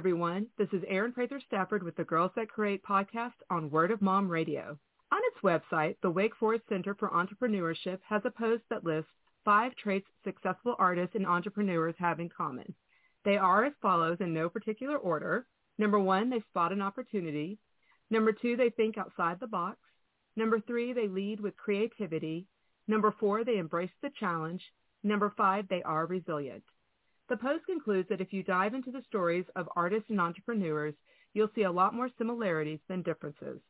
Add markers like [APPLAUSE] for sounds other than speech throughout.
everyone. This is Erin Prather Stafford with the Girls That Create podcast on Word of Mom Radio. On its website, the Wake Forest Center for Entrepreneurship has a post that lists five traits successful artists and entrepreneurs have in common. They are as follows in no particular order. Number one, they spot an opportunity. Number two, they think outside the box. Number three, they lead with creativity. Number four, they embrace the challenge. Number five, they are resilient. The post concludes that if you dive into the stories of artists and entrepreneurs, you'll see a lot more similarities than differences.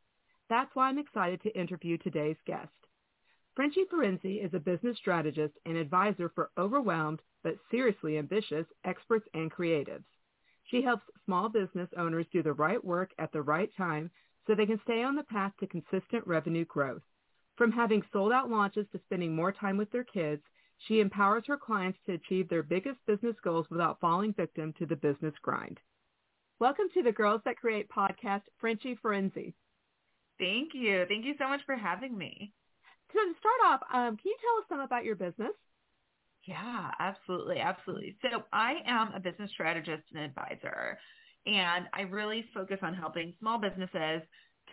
That's why I'm excited to interview today's guest. Frenchie Ferenczi is a business strategist and advisor for overwhelmed but seriously ambitious experts and creatives. She helps small business owners do the right work at the right time so they can stay on the path to consistent revenue growth. From having sold out launches to spending more time with their kids, she empowers her clients to achieve their biggest business goals without falling victim to the business grind. Welcome to the Girls That Create podcast, Frenchie Ferenczi. Thank you. Thank you so much for having me. So to start off, um, can you tell us some about your business? Yeah, absolutely. Absolutely. So I am a business strategist and advisor, and I really focus on helping small businesses,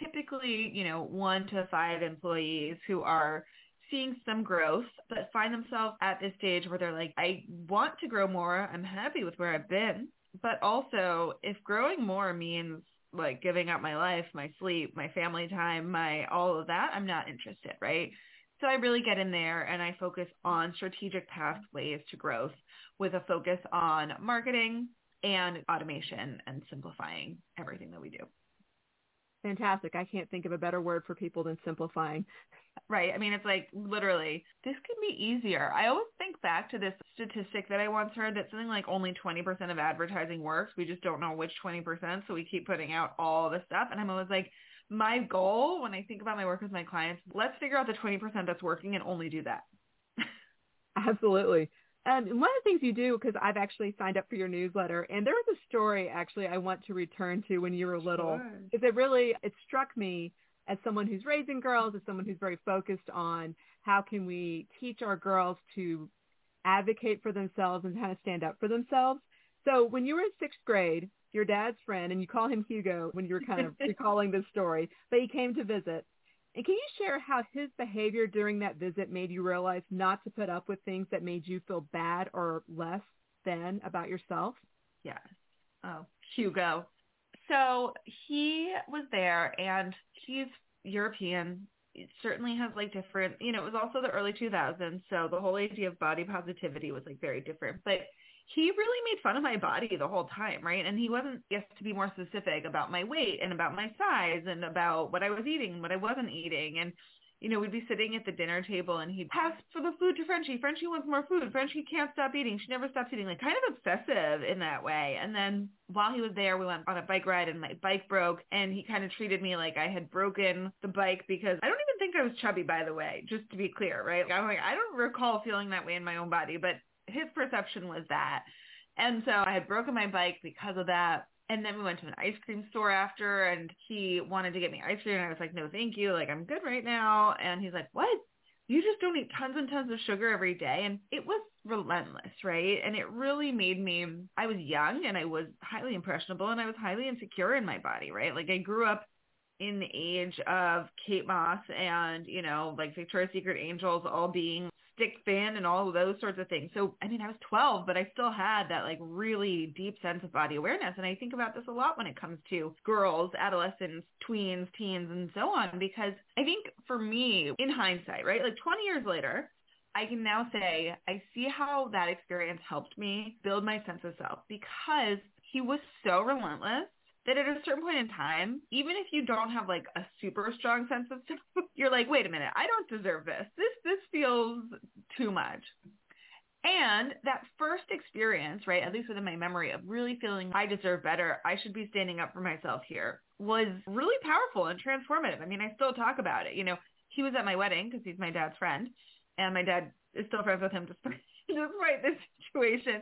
typically, you know, one to five employees who are seeing some growth, but find themselves at this stage where they're like, I want to grow more. I'm happy with where I've been. But also, if growing more means like giving up my life, my sleep, my family time, my all of that, I'm not interested, right? So I really get in there and I focus on strategic pathways to growth with a focus on marketing and automation and simplifying everything that we do. Fantastic. I can't think of a better word for people than simplifying. Right. I mean, it's like literally, this could be easier. I always think back to this statistic that I once heard that something like only 20% of advertising works. We just don't know which 20%. So we keep putting out all this stuff. And I'm always like, my goal when I think about my work with my clients, let's figure out the 20% that's working and only do that. Absolutely. Um, one of the things you do, because I've actually signed up for your newsletter, and there was a story actually I want to return to when you were little, because sure. it really it struck me as someone who's raising girls, as someone who's very focused on how can we teach our girls to advocate for themselves and kind of stand up for themselves. So when you were in sixth grade, your dad's friend, and you call him Hugo when you were kind of [LAUGHS] recalling this story, but he came to visit. And can you share how his behavior during that visit made you realize not to put up with things that made you feel bad or less than about yourself? Yes. Oh, Hugo. So he was there and he's European. It certainly has like different, you know, it was also the early 2000s. So the whole idea of body positivity was like very different. But he really made fun of my body the whole time, right? And he wasn't yes to be more specific about my weight and about my size and about what I was eating and what I wasn't eating. And you know, we'd be sitting at the dinner table and he'd pass for the food to Frenchie. Frenchie wants more food. Frenchie can't stop eating. She never stops eating. Like kind of obsessive in that way. And then while he was there, we went on a bike ride and my bike broke and he kind of treated me like I had broken the bike because I don't even think I was chubby, by the way, just to be clear, right? I'm like, I don't recall feeling that way in my own body, but his perception was that. And so I had broken my bike because of that. And then we went to an ice cream store after and he wanted to get me ice cream and I was like, no, thank you. Like, I'm good right now. And he's like, what? You just don't eat tons and tons of sugar every day. And it was relentless, right? And it really made me, I was young and I was highly impressionable and I was highly insecure in my body, right? Like I grew up in the age of Kate Moss and, you know, like Victoria's Secret angels all being stick thin and all those sorts of things. So, I mean, I was 12, but I still had that like really deep sense of body awareness. And I think about this a lot when it comes to girls, adolescents, tweens, teens, and so on, because I think for me, in hindsight, right, like 20 years later, I can now say I see how that experience helped me build my sense of self because he was so relentless that at a certain point in time, even if you don't have like a super strong sense of self, [LAUGHS] you're like, wait a minute, I don't deserve this. This this feels too much. And that first experience, right, at least within my memory of really feeling I deserve better, I should be standing up for myself here, was really powerful and transformative. I mean, I still talk about it. You know, he was at my wedding because he's my dad's friend, and my dad is still friends with him [LAUGHS] despite despite this situation.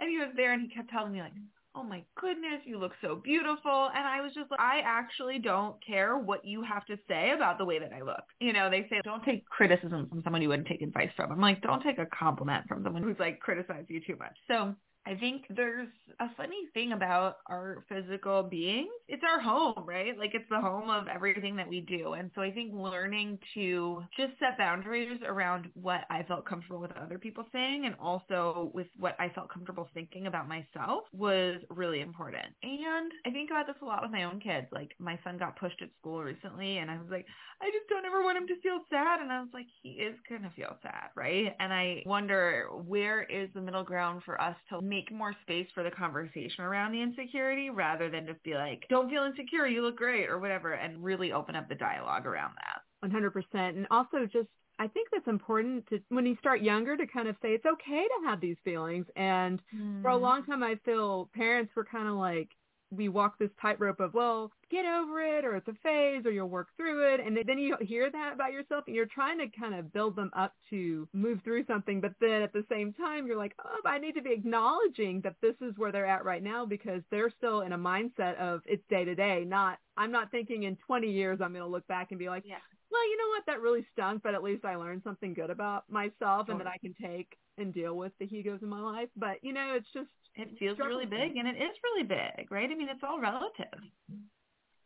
And he was there, and he kept telling me like, oh my goodness, you look so beautiful. And I was just like, I actually don't care what you have to say about the way that I look. You know, they say don't take criticism from someone you wouldn't take advice from. I'm like, don't take a compliment from someone who's like criticized you too much. So I think there's a funny thing about our physical beings. It's our home, right? Like it's the home of everything that we do. And so I think learning to just set boundaries around what I felt comfortable with other people saying and also with what I felt comfortable thinking about myself was really important. And I think about this a lot with my own kids. Like my son got pushed at school recently and I was like, I just don't ever want him to feel sad. And I was like, he is going to feel sad, right? And I wonder where is the middle ground for us to make more space for the conversation around the insecurity rather than just be like, don't feel insecure, you look great or whatever, and really open up the dialogue around that. 100%. And also just I think that's important to when you start younger to kind of say it's okay to have these feelings. And mm. for a mm-hmm. long time, I feel parents were kind of like, we walk this tightrope of, well, get over it or it's a phase or you'll work through it. And then you hear that about yourself and you're trying to kind of build them up to move through something. But then at the same time, you're like, oh, I need to be acknowledging that this is where they're at right now because they're still in a mindset of it's day to day, not I'm not thinking in 20 years I'm going to look back and be like, yeah. well, you know what? That really stunk, but at least I learned something good about myself and that I can take and deal with the egos in my life. But, you know, it's just it feels really big and it is really big, right? I mean, it's all relative.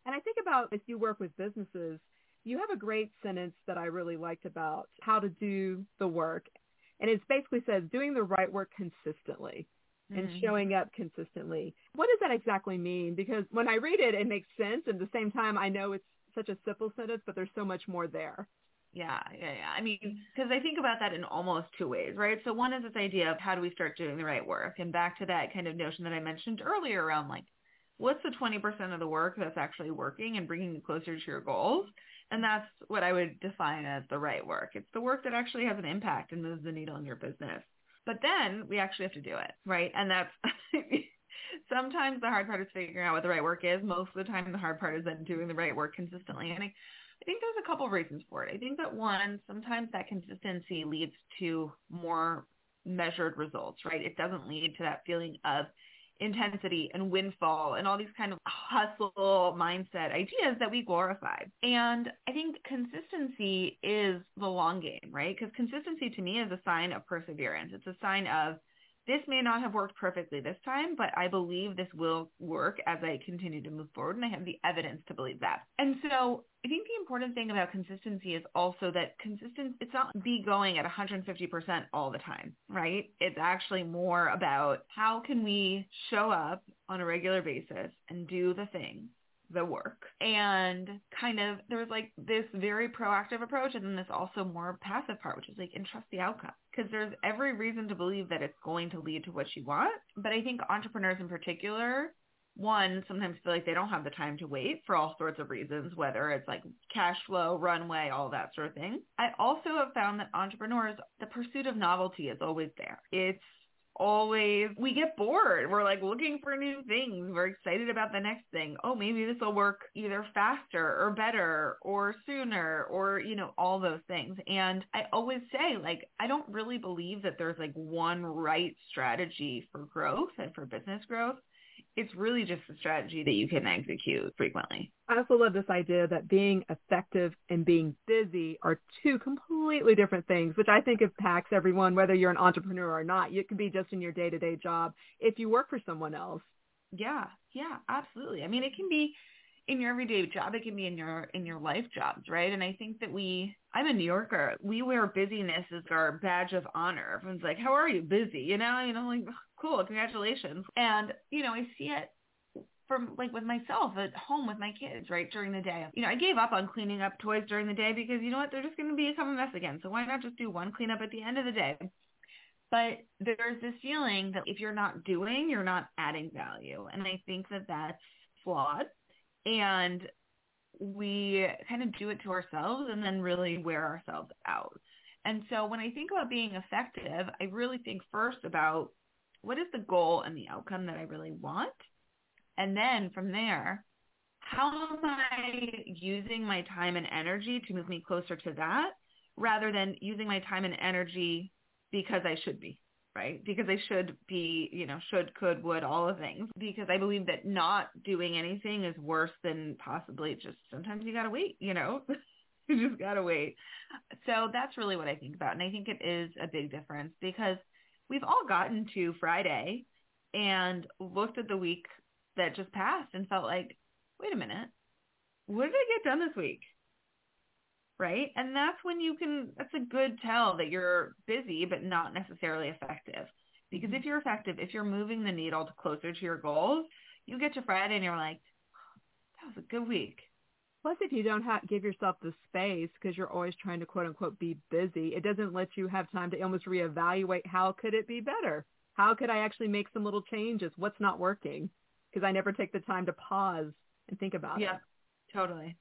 And I think about if you work with businesses, you have a great sentence that I really liked about how to do the work. And it basically says doing the right work consistently and mm-hmm. showing up consistently. What does that exactly mean? Because when I read it, it makes sense. And at the same time, I know it's such a simple sentence, but there's so much more there. Yeah, yeah, yeah. I mean, because I think about that in almost two ways, right? So one is this idea of how do we start doing the right work? And back to that kind of notion that I mentioned earlier around like, what's the 20% of the work that's actually working and bringing you closer to your goals? And that's what I would define as the right work. It's the work that actually has an impact and moves the needle in your business. But then we actually have to do it, right? And that's [LAUGHS] sometimes the hard part is figuring out what the right work is. Most of the time the hard part is then doing the right work consistently. And I, I think there's a couple of reasons for it. I think that one, sometimes that consistency leads to more measured results, right? It doesn't lead to that feeling of intensity and windfall and all these kind of hustle mindset ideas that we glorify. And I think consistency is the long game, right? Because consistency to me is a sign of perseverance. It's a sign of this may not have worked perfectly this time, but I believe this will work as I continue to move forward and I have the evidence to believe that. And so I think the important thing about consistency is also that consistent, it's not be going at 150% all the time, right? It's actually more about how can we show up on a regular basis and do the thing the work and kind of there was like this very proactive approach and then this also more passive part which is like entrust the outcome because there's every reason to believe that it's going to lead to what you want but i think entrepreneurs in particular one sometimes feel like they don't have the time to wait for all sorts of reasons whether it's like cash flow runway all that sort of thing. I also have found that entrepreneurs the pursuit of novelty is always there. It's always we get bored. We're like looking for new things. We're excited about the next thing. Oh, maybe this will work either faster or better or sooner or, you know, all those things. And I always say like I don't really believe that there's like one right strategy for growth and for business growth it's really just a strategy that you can execute frequently. I also love this idea that being effective and being busy are two completely different things, which I think impacts everyone, whether you're an entrepreneur or not. You can be just in your day-to-day job if you work for someone else. Yeah, yeah, absolutely. I mean, it can be in your everyday job, it can be in your in your life jobs, right? And I think that we I'm a New Yorker. We wear busyness as our badge of honor. Everyone's like, "How are you? Busy?" You know, you know, like, "Cool, congratulations." And you know, I see it from like with myself at home with my kids, right, during the day. You know, I gave up on cleaning up toys during the day because you know what, they're just going to become a mess again. So why not just do one cleanup at the end of the day? But there's this feeling that if you're not doing, you're not adding value. And I think that that's flawed and we kind of do it to ourselves and then really wear ourselves out. And so when I think about being effective, I really think first about what is the goal and the outcome that I really want? And then from there, how am I using my time and energy to move me closer to that rather than using my time and energy because I should be, right? Because I should be, you know, should, could, would, all the things. Because I believe that not doing anything is worse than possibly just sometimes you got to wait, you know? [LAUGHS] you just got to wait. So that's really what I think about. And I think it is a big difference because we've all gotten to Friday and looked at the week that just passed and felt like, wait a minute, what did I get done this week? Right? And that's when you can, that's a good tell that you're busy but not necessarily effective. Because if mm-hmm. you're effective, if you're moving the needle closer to your goals, you get to Friday and you're like, that was a good week. Plus, if you don't have, give yourself the space because you're always trying to quote unquote be busy, it doesn't let you have time to almost reevaluate how could it be better? How could I actually make some little changes? What's not working? Because I never take the time to pause and think about yeah, it. Yeah, totally.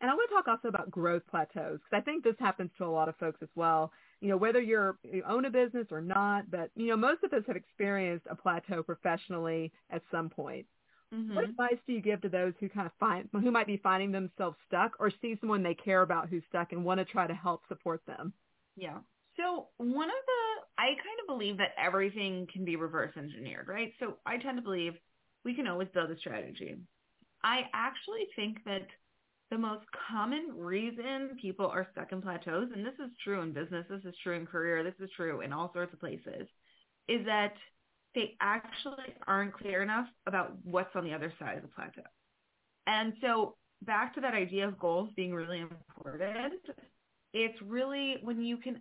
And I want to talk also about growth plateaus because I think this happens to a lot of folks as well. You know, whether you're you own a business or not, but you know, most of us have experienced a plateau professionally at some point. Mm-hmm. What advice do you give to those who kind of find who might be finding themselves stuck or see someone they care about who's stuck and want to try to help support them? Yeah. So one of the I kind of believe that everything can be reverse engineered, right? So I tend to believe we can always build a strategy. I actually think that the most common reason people are stuck in plateaus, and this is true in business, this is true in career, this is true in all sorts of places, is that they actually aren't clear enough about what's on the other side of the plateau. And so back to that idea of goals being really important, it's really when you can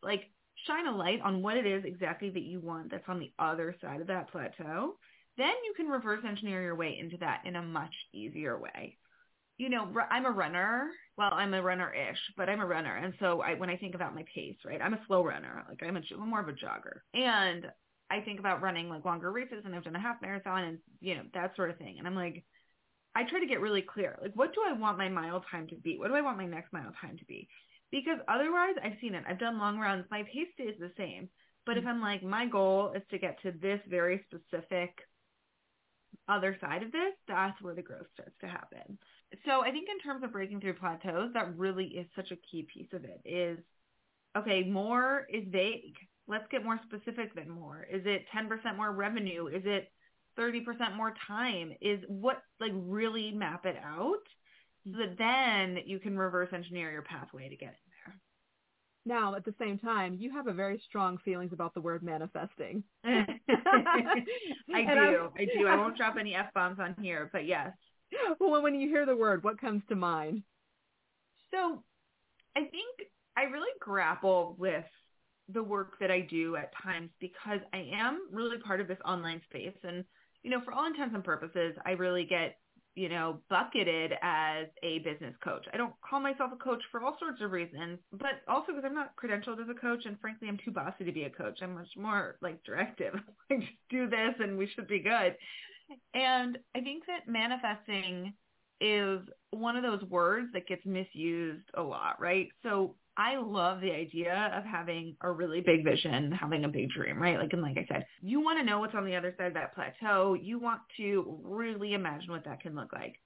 like shine a light on what it is exactly that you want that's on the other side of that plateau, then you can reverse engineer your way into that in a much easier way. You know, I'm a runner. Well, I'm a runner-ish, but I'm a runner. And so I, when I think about my pace, right, I'm a slow runner. Like I'm, a, I'm more of a jogger. And I think about running like longer races and I've done a half marathon and, you know, that sort of thing. And I'm like, I try to get really clear. Like, what do I want my mile time to be? What do I want my next mile time to be? Because otherwise, I've seen it. I've done long runs. My pace stays the same. But if mm-hmm. I'm like, my goal is to get to this very specific other side of this, that's where the growth starts to happen. So I think in terms of breaking through plateaus, that really is such a key piece of it is, okay, more is vague let's get more specific than more. Is it 10% more revenue? Is it 30% more time? Is what like really map it out so that then you can reverse engineer your pathway to get in there. Now, at the same time, you have a very strong feelings about the word manifesting. [LAUGHS] I [LAUGHS] do. I, I do. I won't drop any F-bombs on here, but yes. Well, when you hear the word, what comes to mind? So I think I really grapple with the work that I do at times because I am really part of this online space. And, you know, for all intents and purposes, I really get, you know, bucketed as a business coach. I don't call myself a coach for all sorts of reasons, but also because I'm not credentialed as a coach. And frankly, I'm too bossy to be a coach. I'm much more like directive. [LAUGHS] like, just do this and we should be good. And I think that manifesting is one of those words that gets misused a lot, right? So I love the idea of having a really big vision, having a big dream, right? Like, and like I said, you want to know what's on the other side of that plateau. You want to really imagine what that can look like.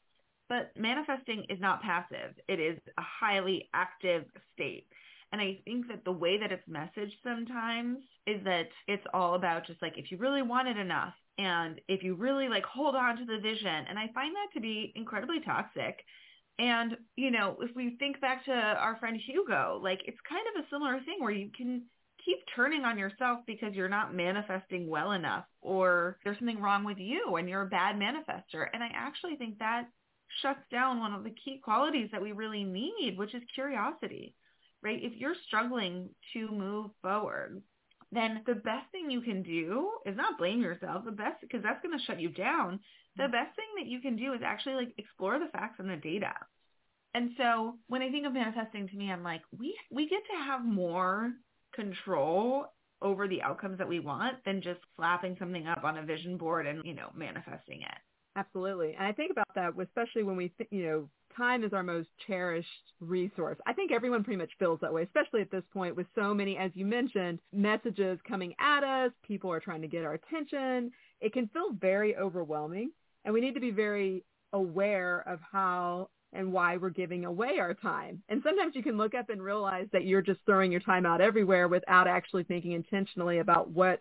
But manifesting is not passive. It is a highly active state. And I think that the way that it's messaged sometimes is that it's all about just like, if you really want it enough and if you really like hold on to the vision. And I find that to be incredibly toxic and, you know, if we think back to our friend Hugo, like it's kind of a similar thing where you can keep turning on yourself because you're not manifesting well enough or there's something wrong with you and you're a bad manifester. And I actually think that shuts down one of the key qualities that we really need, which is curiosity, right? If you're struggling to move forward, then the best thing you can do is not blame yourself. The best, because that's going to shut you down the mm-hmm. best thing that you can do is actually like explore the facts and the data. And so when I think of manifesting to me, I'm like, we we get to have more control over the outcomes that we want than just slapping something up on a vision board and, you know, manifesting it. Absolutely. And I think about that, especially when we, th- you know, time is our most cherished resource. I think everyone pretty much feels that way, especially at this point with so many, as you mentioned, messages coming at us. People are trying to get our attention. It can feel very overwhelming. And we need to be very aware of how and why we're giving away our time. And sometimes you can look up and realize that you're just throwing your time out everywhere without actually thinking intentionally about what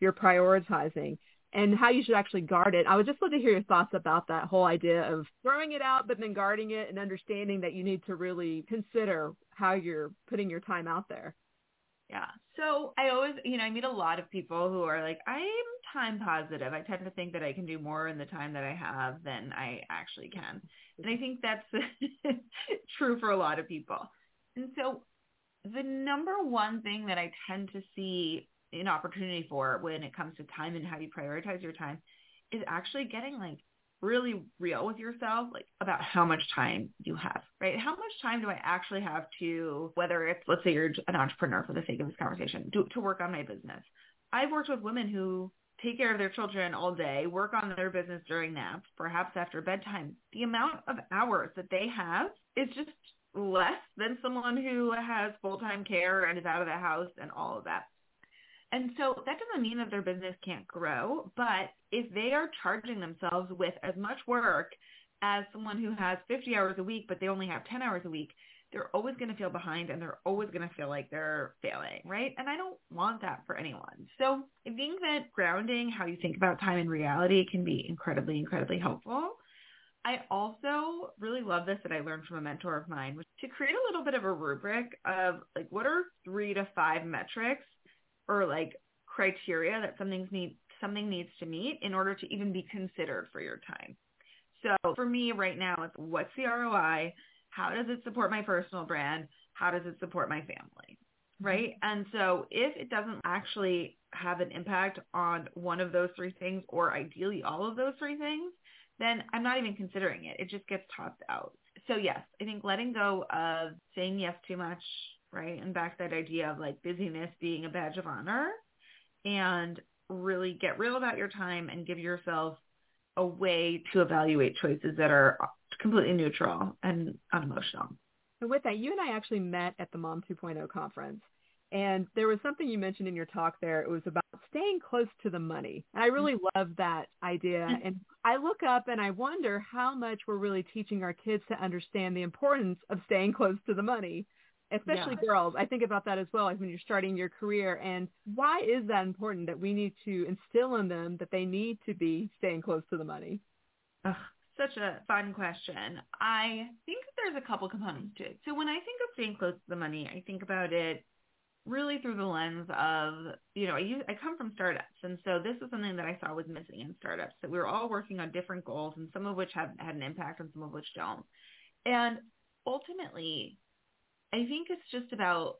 you're prioritizing and how you should actually guard it. I would just love to hear your thoughts about that whole idea of throwing it out, but then guarding it and understanding that you need to really consider how you're putting your time out there. Yeah. So I always, you know, I meet a lot of people who are like, I'm time positive. I tend to think that I can do more in the time that I have than I actually can. And I think that's [LAUGHS] true for a lot of people. And so the number one thing that I tend to see an opportunity for when it comes to time and how you prioritize your time is actually getting like really real with yourself, like about how much time you have, right? How much time do I actually have to, whether it's, let's say you're an entrepreneur for the sake of this conversation, to, to work on my business. I've worked with women who take care of their children all day, work on their business during naps, perhaps after bedtime. The amount of hours that they have is just less than someone who has full-time care and is out of the house and all of that. And so that doesn't mean that their business can't grow, but if they are charging themselves with as much work as someone who has 50 hours a week, but they only have 10 hours a week, they're always going to feel behind and they're always going to feel like they're failing, right? And I don't want that for anyone. So I think that grounding how you think about time in reality can be incredibly, incredibly helpful. I also really love this that I learned from a mentor of mine, was to create a little bit of a rubric of like what are three to five metrics or like criteria that something's need something needs to meet in order to even be considered for your time. So for me right now, it's what's the ROI? How does it support my personal brand? How does it support my family? Mm-hmm. Right. And so if it doesn't actually have an impact on one of those three things or ideally all of those three things, then I'm not even considering it. It just gets tossed out. So yes, I think letting go of saying yes too much, right? And back that idea of like busyness being a badge of honor and really get real about your time and give yourself a way to evaluate choices that are completely neutral and unemotional. And with that, you and I actually met at the Mom 2.0 conference. And there was something you mentioned in your talk there. It was about staying close to the money. And I really love that idea. Mm-hmm. And I look up and I wonder how much we're really teaching our kids to understand the importance of staying close to the money especially yeah. girls. I think about that as well like when you're starting your career. And why is that important that we need to instill in them that they need to be staying close to the money? Ugh, such a fun question. I think there's a couple components to it. So when I think of staying close to the money, I think about it really through the lens of, you know, I, use, I come from startups. And so this is something that I saw was missing in startups, that we were all working on different goals and some of which have had an impact and some of which don't. And ultimately, I think it's just about,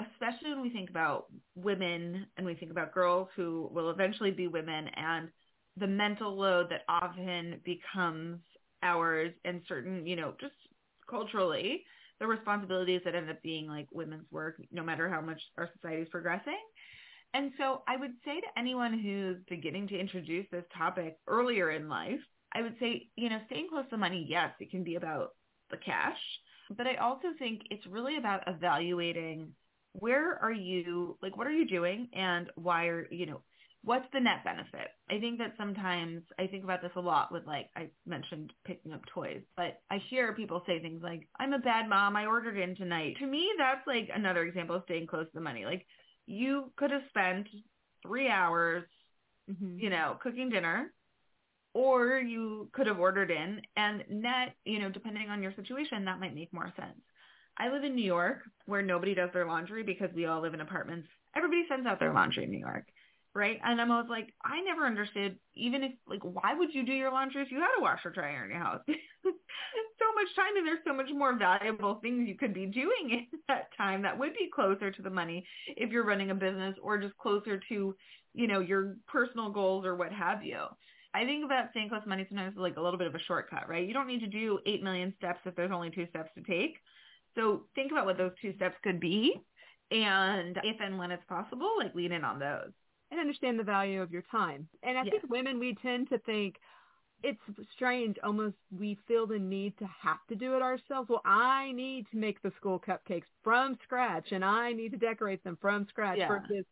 especially when we think about women and we think about girls who will eventually be women and the mental load that often becomes ours and certain, you know, just culturally, the responsibilities that end up being like women's work, no matter how much our society is progressing. And so I would say to anyone who's beginning to introduce this topic earlier in life, I would say, you know, staying close to money, yes, it can be about the cash. But I also think it's really about evaluating where are you, like what are you doing and why are, you know, what's the net benefit? I think that sometimes I think about this a lot with like I mentioned picking up toys, but I hear people say things like, I'm a bad mom, I ordered in tonight. To me, that's like another example of staying close to the money. Like you could have spent three hours, mm-hmm. you know, cooking dinner or you could have ordered in and net, you know, depending on your situation, that might make more sense. I live in New York where nobody does their laundry because we all live in apartments. Everybody sends out their laundry in New York, right? And I'm always like, I never understood even if like why would you do your laundry if you had a washer dryer in your house? [LAUGHS] so much time and there's so much more valuable things you could be doing in [LAUGHS] that time that would be closer to the money if you're running a business or just closer to, you know, your personal goals or what have you. I think about staying close to money sometimes is like a little bit of a shortcut, right? You don't need to do 8 million steps if there's only two steps to take. So think about what those two steps could be. And if and when it's possible, like lean in on those. And understand the value of your time. And I yes. think women, we tend to think, it's strange almost we feel the need to have to do it ourselves well i need to make the school cupcakes from scratch and i need to decorate them from scratch yeah. versus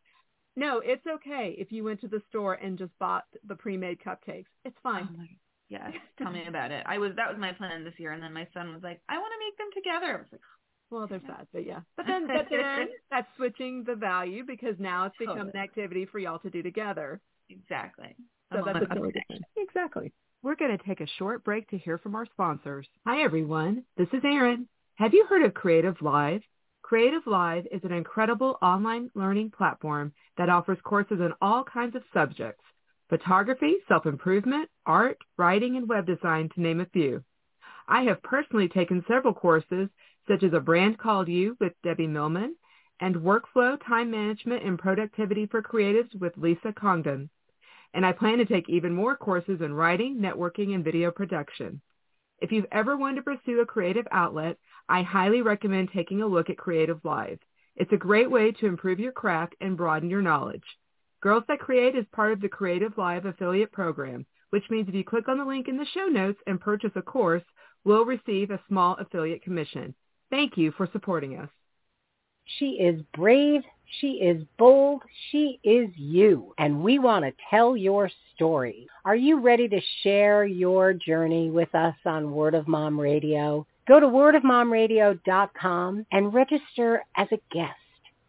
no, it's okay if you went to the store and just bought the pre-made cupcakes. It's fine. Oh Yes, tell me about it. I was that was my plan this year, and then my son was like, "I want to make them together." I was like, oh, well, there's that, but yeah. But then, but then [LAUGHS] that's switching the value because now it's become Totally. an activity for y'all to do together. exactly. So that's a totally upside. different. Exactly. We're going to take a short break to hear from our sponsors. Hi, everyone. This is Erin. Have you heard of Creative Live? Creative Live is an incredible online learning platform that offers courses in all kinds of subjects, photography, self-improvement, art, writing, and web design, to name a few. I have personally taken several courses, such as A Brand Called You with Debbie Millman and Workflow, Time Management, and Productivity for Creatives with Lisa Congdon and I plan to take even more courses in writing, networking, and video production. If you've ever wanted to pursue a creative outlet, I highly recommend taking a look at Creative Live. It's a great way to improve your craft and broaden your knowledge. Girls That Create is part of the Creative Live affiliate program, which means if you click on the link in the show notes and purchase a course, we'll receive a small affiliate commission. Thank you for supporting us. She is brave. She is bold. She is you. And we want to tell your story. Are you ready to share your journey with us on Word of Mom Radio? Go to wordofmomradio.com and register as a guest.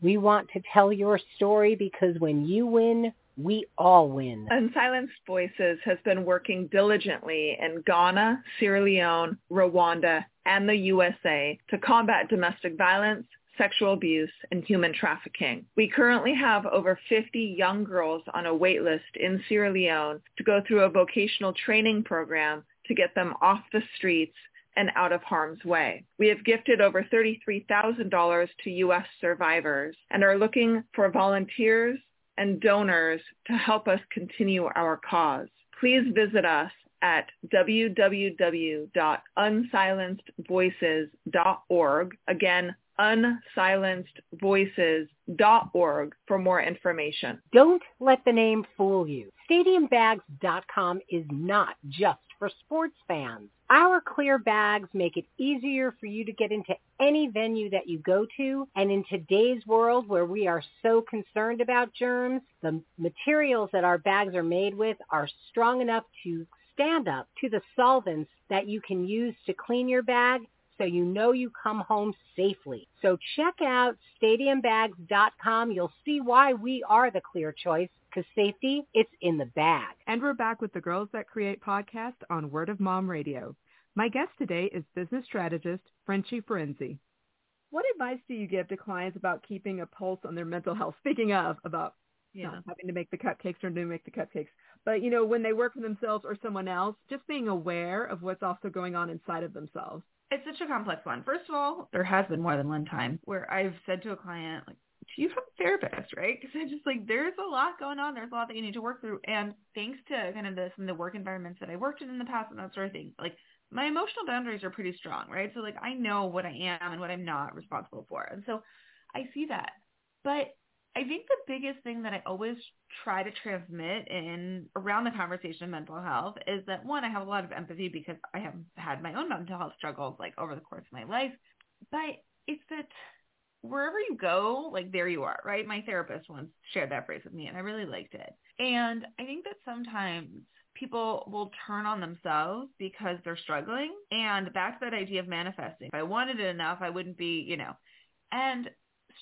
We want to tell your story because when you win, we all win. Unsilenced Voices has been working diligently in Ghana, Sierra Leone, Rwanda, and the USA to combat domestic violence, sexual abuse, and human trafficking. We currently have over 50 young girls on a wait list in Sierra Leone to go through a vocational training program to get them off the streets and out of harm's way. We have gifted over $33,000 to U.S. survivors and are looking for volunteers and donors to help us continue our cause. Please visit us at www.unsilencedvoices.org. Again, unsilencedvoices.org for more information. Don't let the name fool you. StadiumBags.com is not just for sports fans. Our clear bags make it easier for you to get into any venue that you go to. And in today's world where we are so concerned about germs, the materials that our bags are made with are strong enough to stand up to the solvents that you can use to clean your bag so you know you come home safely. So check out stadiumbags.com. You'll see why we are the clear choice because safety, it's in the bag. And we're back with the Girls That Create podcast on Word of Mom Radio. My guest today is business strategist Frenchie Ferenczi. What advice do you give to clients about keeping a pulse on their mental health? [LAUGHS] Speaking of, about Yeah. not having to make the cupcakes or to make the cupcakes, but you know, when they work for themselves or someone else, just being aware of what's also going on inside of themselves. It's such a complex one. First of all, there has been more than one time where I've said to a client, like, do you have a therapist, right? Because I just like, there's a lot going on. There's a lot that you need to work through. And thanks to kind of the, some of the work environments that I worked in in the past and that sort of thing, like my emotional boundaries are pretty strong, right? So like I know what I am and what I'm not responsible for. And so I see that. But I think the biggest thing that I always try to transmit in around the conversation of mental health is that one, I have a lot of empathy because I have had my own mental health struggles like over the course of my life. But it's that wherever you go, like there you are, right? My therapist once shared that phrase with me and I really liked it. And I think that sometimes people will turn on themselves because they're struggling and back to that idea of manifesting. If I wanted it enough, I wouldn't be, you know, and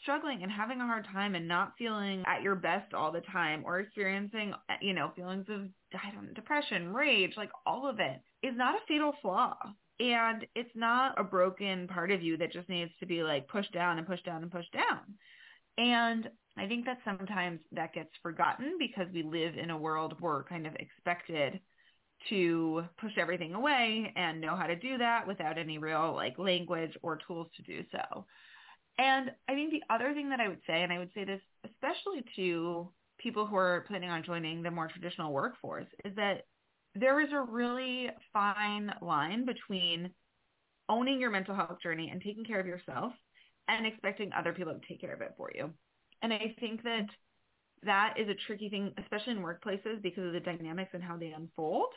struggling and having a hard time and not feeling at your best all the time or experiencing, you know, feelings of I don't depression, rage, like all of it is not a fatal flaw. And it's not a broken part of you that just needs to be like pushed down and pushed down and pushed down. And I think that sometimes that gets forgotten because we live in a world where we're kind of expected to push everything away and know how to do that without any real like language or tools to do so. And I think the other thing that I would say, and I would say this especially to people who are planning on joining the more traditional workforce, is that there is a really fine line between owning your mental health journey and taking care of yourself and expecting other people to take care of it for you. And I think that that is a tricky thing, especially in workplaces because of the dynamics and how they unfold,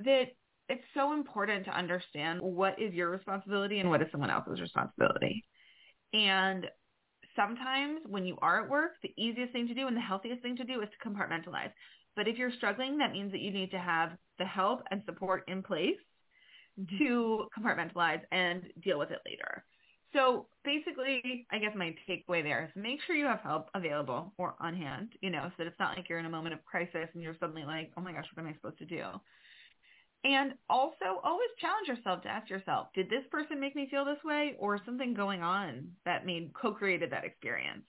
that it's so important to understand what is your responsibility and what is someone else's responsibility. And sometimes when you are at work, the easiest thing to do and the healthiest thing to do is to compartmentalize. But if you're struggling, that means that you need to have the help and support in place Mm-hmm. to compartmentalize and deal with it later. So basically, I guess my takeaway there is make sure you have help available or on hand, you know, so that it's not like you're in a moment of crisis and you're suddenly like, oh my gosh, what am I supposed to do? And also always challenge yourself to ask yourself, did this person make me feel this way or something going on that made co-created that experience?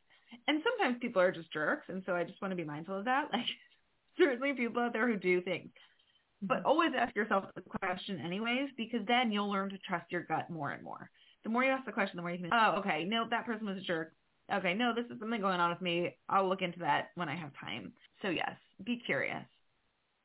And sometimes people are just jerks. And so I just want to be mindful of that. [LAUGHS] Like certainly people out there who do things, but mm-hmm. always ask yourself the question anyways, because then you'll learn to trust your gut more and more. The more you ask the question, the more you can, oh, okay, no, that person was a jerk. Okay, no, this is something going on with me. I'll look into that when I have time. So yes, be curious.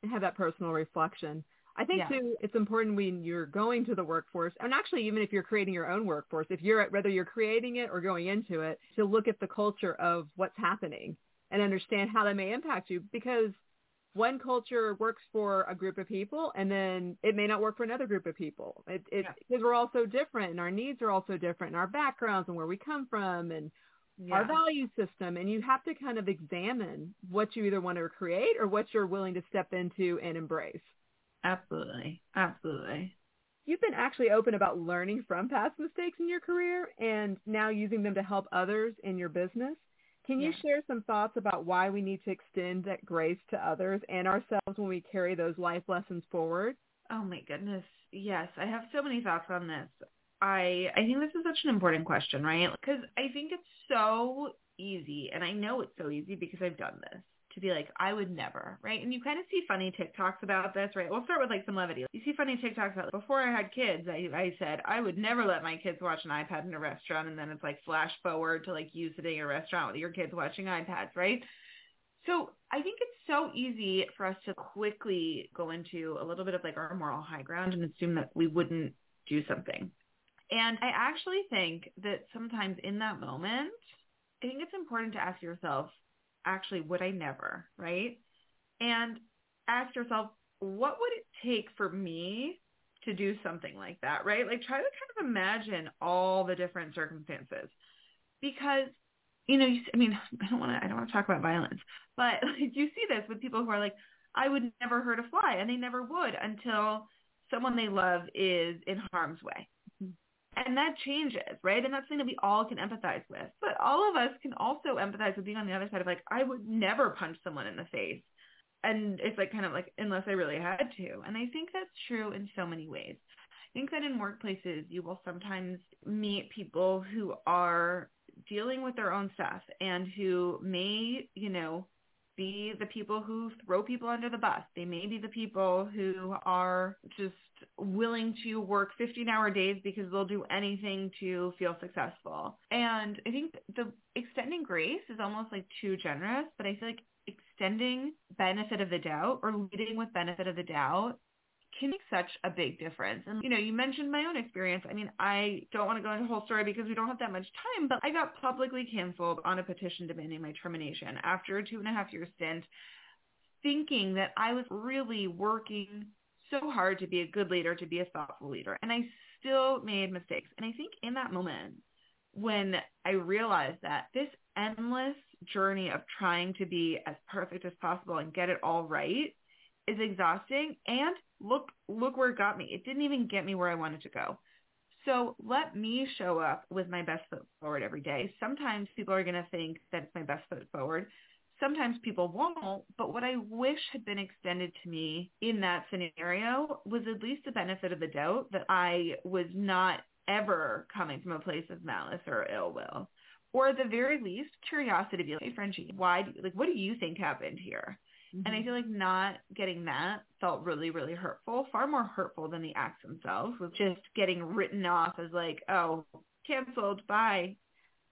And have that personal reflection. I think Yeah. too, it's important when you're going to the workforce, and actually even if you're creating your own workforce, if you're whether you're creating it or going into it, to look at the culture of what's happening and understand how that may impact you because one culture works for a group of people and then it may not work for another group of people. It, it, Yeah. Because we're all so different and our needs are also different and our backgrounds and where we come from and our value system. And you have to kind of examine what you either want to create or what you're willing to step into and embrace. Absolutely. Absolutely. You've been actually open about learning from past mistakes in your career and now using them to help others in your business. Can you Yeah. share some thoughts about why we need to extend that grace to others and ourselves when we carry those life lessons forward? Oh my goodness. Yes, I have so many thoughts on this. I I think this is such an important question, right? Because I think it's so easy, and I know it's so easy because I've done this, to be like, I would never, right? And you kind of see funny TikToks about this, right? We'll start with like some levity. You see funny TikToks about before I had kids, I, I said I would never let my kids watch an iPad in a restaurant, and then it's like flash forward to like you sitting in a restaurant with your kids watching iPads, right? So I think it's so easy for us to quickly go into a little bit of like our moral high ground and assume that we wouldn't do something. And I actually think that sometimes in that moment, I think it's important to ask yourself, actually, would I never, right? And ask yourself, what would it take for me to do something like that, right? Like try to kind of imagine all the different circumstances because you know, you, I mean, I don't want to, I don't want to talk about violence, but [LAUGHS] like, you see this with people who are like, I would never hurt a fly, and they never would until someone they love is in harm's way. And that changes, right? And that's something that we all can empathize with. But all of us can also empathize with being on the other side of like, I would never punch someone in the face. And it's like kind of like, unless I really had to. And I think that's true in so many ways. I think that in workplaces, you will sometimes meet people who are dealing with their own stuff and who may, you know, be the people who throw people under the bus. They may be the people who are just willing to work 15 hour days because they'll do anything to feel successful. And I think the extending grace is almost like too generous, but I feel like extending benefit of the doubt or leading with benefit of the doubt can make such a big difference. And, you know, you mentioned my own experience. I mean, I don't want to go into the whole story because we don't have that much time, but I got publicly canceled on a petition demanding my termination after a two and a half year stint, thinking that I was really working so hard to be a good leader, to be a thoughtful leader. And I still made mistakes. And I think in that moment, when I realized that this endless journey of trying to be as perfect as possible and get it all right is exhausting and look look where it got me. It didn't even get me where I wanted to go. So let me show up with my best foot forward every day. Sometimes people are going to think that it's my best foot forward. Sometimes people won't, but what I wish had been extended to me in that scenario was at least the benefit of the doubt that I was not ever coming from a place of malice or ill will. Or at the very least, curiosity to be like, hey, Frenchie, why, do, you, like, what do you think happened here? And I mm-hmm. feel like not getting that felt really, really hurtful, far more hurtful than the acts themselves, with just getting written off as like, oh, canceled, bye.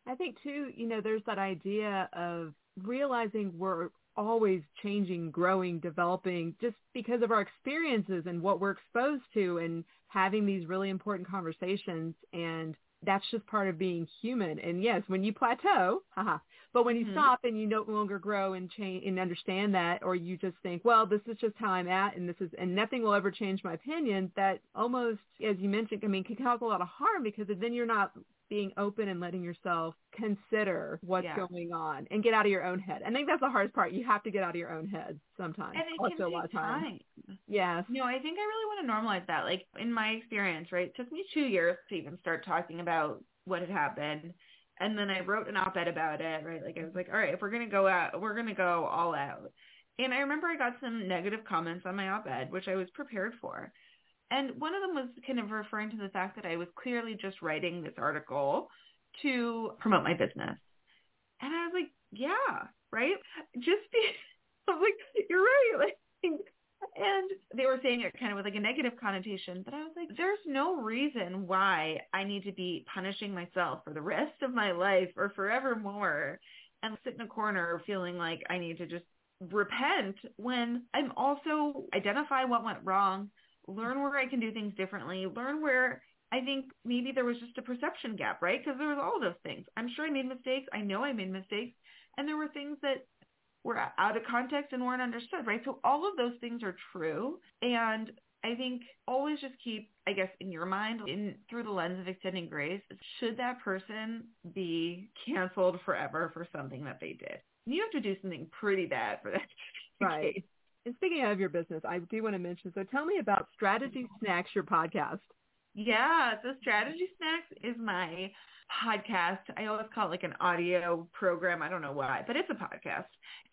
I think too, you know, there's that idea of realizing we're always changing, growing, developing just because of our experiences and what we're exposed to and having these really important conversations. And that's just part of being human. And yes, when you plateau, [LAUGHS] haha, but when you Mhm. stop and you no longer grow and change and understand that, or you just think, well, this is just how I'm at, and this is, and nothing will ever change my opinion. That almost, as you mentioned, I mean, can cause a lot of harm because then you're not being open and letting yourself consider what's Yeah. going on and get out of your own head. I think that's the hardest part. You have to get out of your own head sometimes. And it also can a lot of times. time. Yes. No, I think I really want to normalize that. Like in my experience, right? It took me two years to even start talking about what had happened. And then I wrote an op-ed about it, right? Like I was like, all right, if we're going to go out, we're going to go all out. And I remember I got some negative comments on my op-ed, which I was prepared for. And one of them was kind of referring to the fact that I was clearly just writing this article to promote my business. And I was like, yeah, right? Just be, [LAUGHS] I was like, you're right. Like, and they were saying it kind of with like a negative connotation, but I was like, there's no reason why I need to be punishing myself for the rest of my life or forevermore and sit in a corner feeling like I need to just repent when I'm also identify what went wrong, learn where I can do things differently, learn where I think maybe there was just a perception gap, right? Because there was all those things. I'm sure I made mistakes. I know I made mistakes. And there were things that were out of context and weren't understood, right? So all of those things are true. And I think always just keep, I guess, in your mind, in through the lens of extending grace, should that person be canceled forever for something that they did? You have to do something pretty bad for that. to be the Right. And speaking of your business, I do want to mention, so tell me about Strategy Snacks, your podcast. Yeah, so Strategy Snacks is my podcast. I always call it like an audio program. I don't know why, but it's a podcast.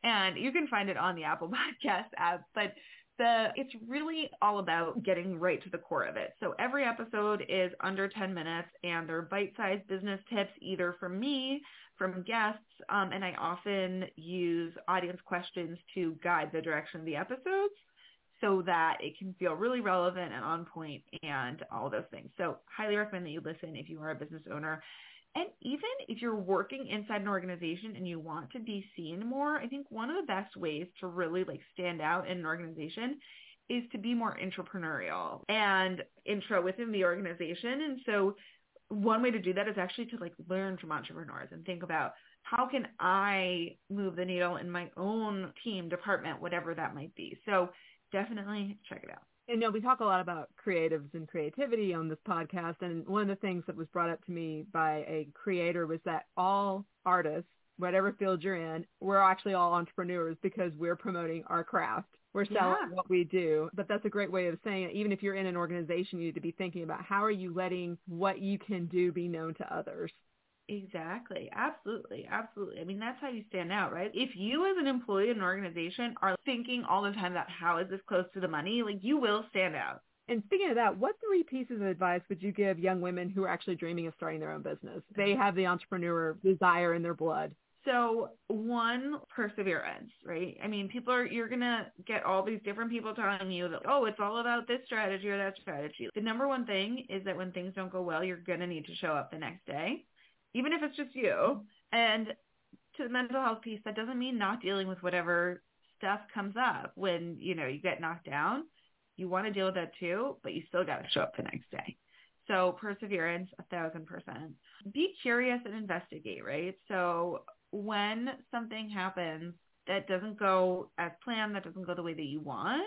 And you can find it on the Apple [LAUGHS] Podcast app. But the it's really all about getting right to the core of it. So every episode is under 10 minutes and they're bite-sized business tips either from me, from guests, um, and I often use audience questions to guide the direction of the episodes so that it can feel really relevant and on point and all those things. So highly recommend that you listen if you are a business owner. And even if you're working inside an organization and you want to be seen more, I think one of the best ways to really like stand out in an organization is to be more entrepreneurial and intro within the organization. And so one way to do that is actually to like learn from entrepreneurs and think about how can I move the needle in my own team, department, whatever that might be. So definitely check it out. And you know, we talk a lot about creatives and creativity on this podcast. And one of the things that was brought up to me by a creator was that all artists, whatever field you're in, we're actually all entrepreneurs because we're promoting our craft. We're selling Yeah. what we do. But that's a great way of saying it. Even if you're in an organization, you need to be thinking about how are you letting what you can do be known to others. Exactly. Absolutely. Absolutely. I mean, that's how you stand out, right? If you as an employee in an organization are thinking all the time about how is this close to the money, like you will stand out. And speaking of that, what three pieces of advice would you give young women who are actually dreaming of starting their own business? They have the entrepreneur desire in their blood. So one, perseverance, right? I mean, people are, you're going to get all these different people telling you that, oh, it's all about this strategy or that strategy. The number one thing is that when things don't go well, you're going to need to show up the next day, even if it's just you. And to the mental health piece, that doesn't mean not dealing with whatever stuff comes up when, you know, you get knocked down. You want to deal with that too, but you still got to show up the next day. So perseverance, a thousand percent. Be curious and investigate, right? So when something happens that doesn't go as planned, that doesn't go the way that you want,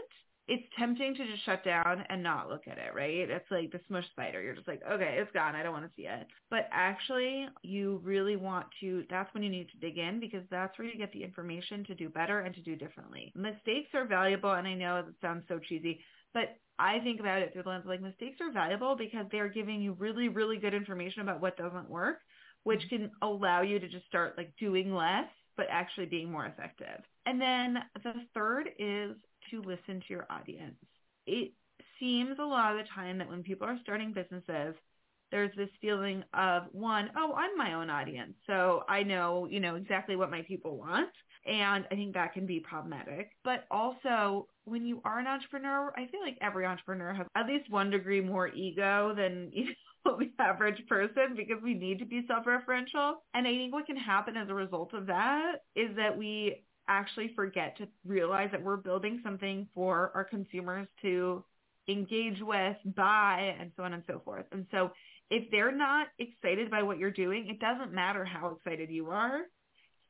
it's tempting to just shut down and not look at it, right? It's like the smush spider. You're just like, okay, it's gone. I don't want to see it. But actually, you really want to, that's when you need to dig in because that's where you get the information to do better and to do differently. Mistakes are valuable. And I know that sounds so cheesy, but I think about it through the lens of like mistakes are valuable because they're giving you really, really good information about what doesn't work, which mm-hmm. can allow you to just start like doing less, but actually being more effective. And then the third is to listen to your audience. It seems a lot of the time that when people are starting businesses, there's this feeling of one, oh, I'm my own audience. So I know, you know, exactly what my people want. And I think that can be problematic. But also when you are an entrepreneur, I feel like every entrepreneur has at least one degree more ego than [LAUGHS] you the average person because we need to be self-referential. And I think what can happen as a result of that is that we actually forget to realize that we're building something for our consumers to engage with, buy, and so on and so forth. And so if they're not excited by what you're doing, it doesn't matter how excited you are.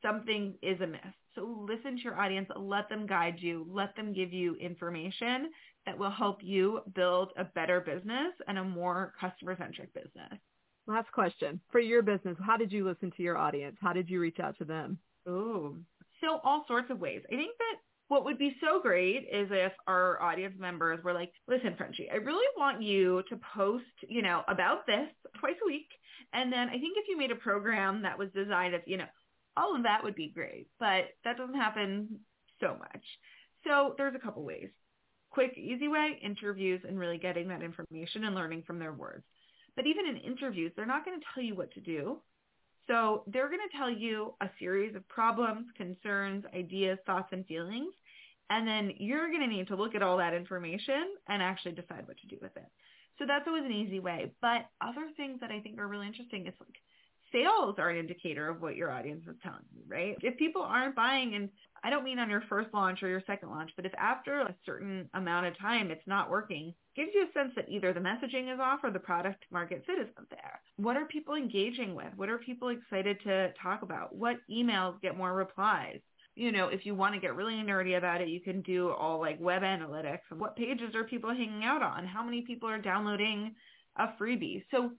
Something is amiss. So listen to your audience, let them guide you, let them give you information that will help you build a better business and a more customer-centric business. Last question. For your business, how did you listen to your audience? How did you reach out to them? Ooh. So all sorts of ways. I think that what would be so great is if our audience members were like, listen, Frenchie, I really want you to post, you know, about this twice a week. And then I think if you made a program that was designed as, you know, all of that would be great. But that doesn't happen so much. So there's a couple ways. Quick, easy way, interviews and really getting that information and learning from their words. But even in interviews, they're not going to tell you what to do. So they're going to tell you a series of problems, concerns, ideas, thoughts, and feelings. And then you're going to need to look at all that information and actually decide what to do with it. So that's always an easy way. But other things that I think are really interesting is like sales are an indicator of what your audience is telling you, right? If people aren't buying, and I don't mean on your first launch or your second launch, but if after a certain amount of time it's not working, gives you a sense that either the messaging is off or the product market fit isn't there. What are people engaging with? What are people excited to talk about? What emails get more replies? You know, if you want to get really nerdy about it, you can do all like web analytics. What pages are people hanging out on? How many people are downloading a freebie? So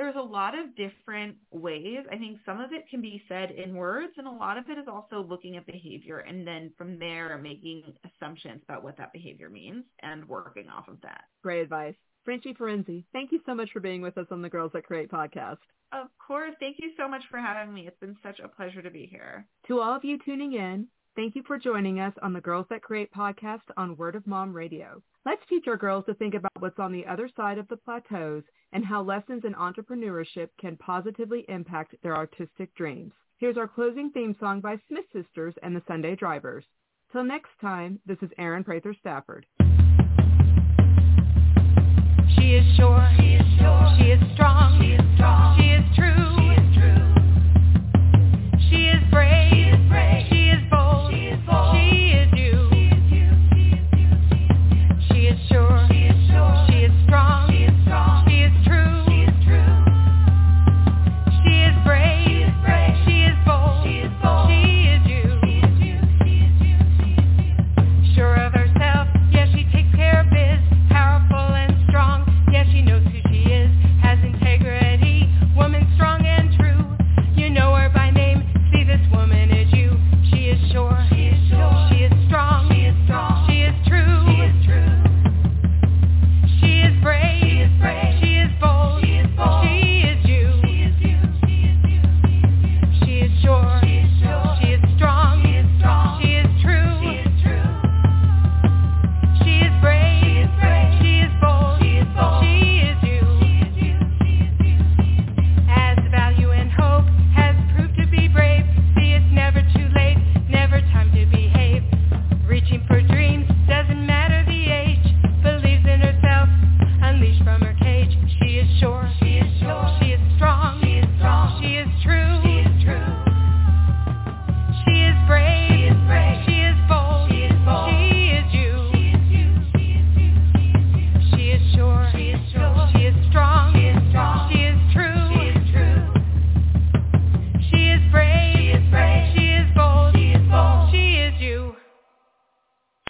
there's a lot of different ways. I think some of it can be said in words and a lot of it is also looking at behavior and then from there making assumptions about what that behavior means and working off of that. Great advice. Frenchie Ferenczi, thank you so much for being with us on the Girls That Create podcast. Of course. Thank you so much for having me. It's been such a pleasure to be here. To all of you tuning in, thank you for joining us on the Girls That Create podcast on Word of Mom Radio. Let's teach our girls to think about what's on the other side of the plateaus and how lessons in entrepreneurship can positively impact their artistic dreams. Here's our closing theme song by Smith Sisters and the Sunday Drivers. Till next time, this is Erin Prather Stafford. She is sure. She is sure. She is strong. She is strong. She is true.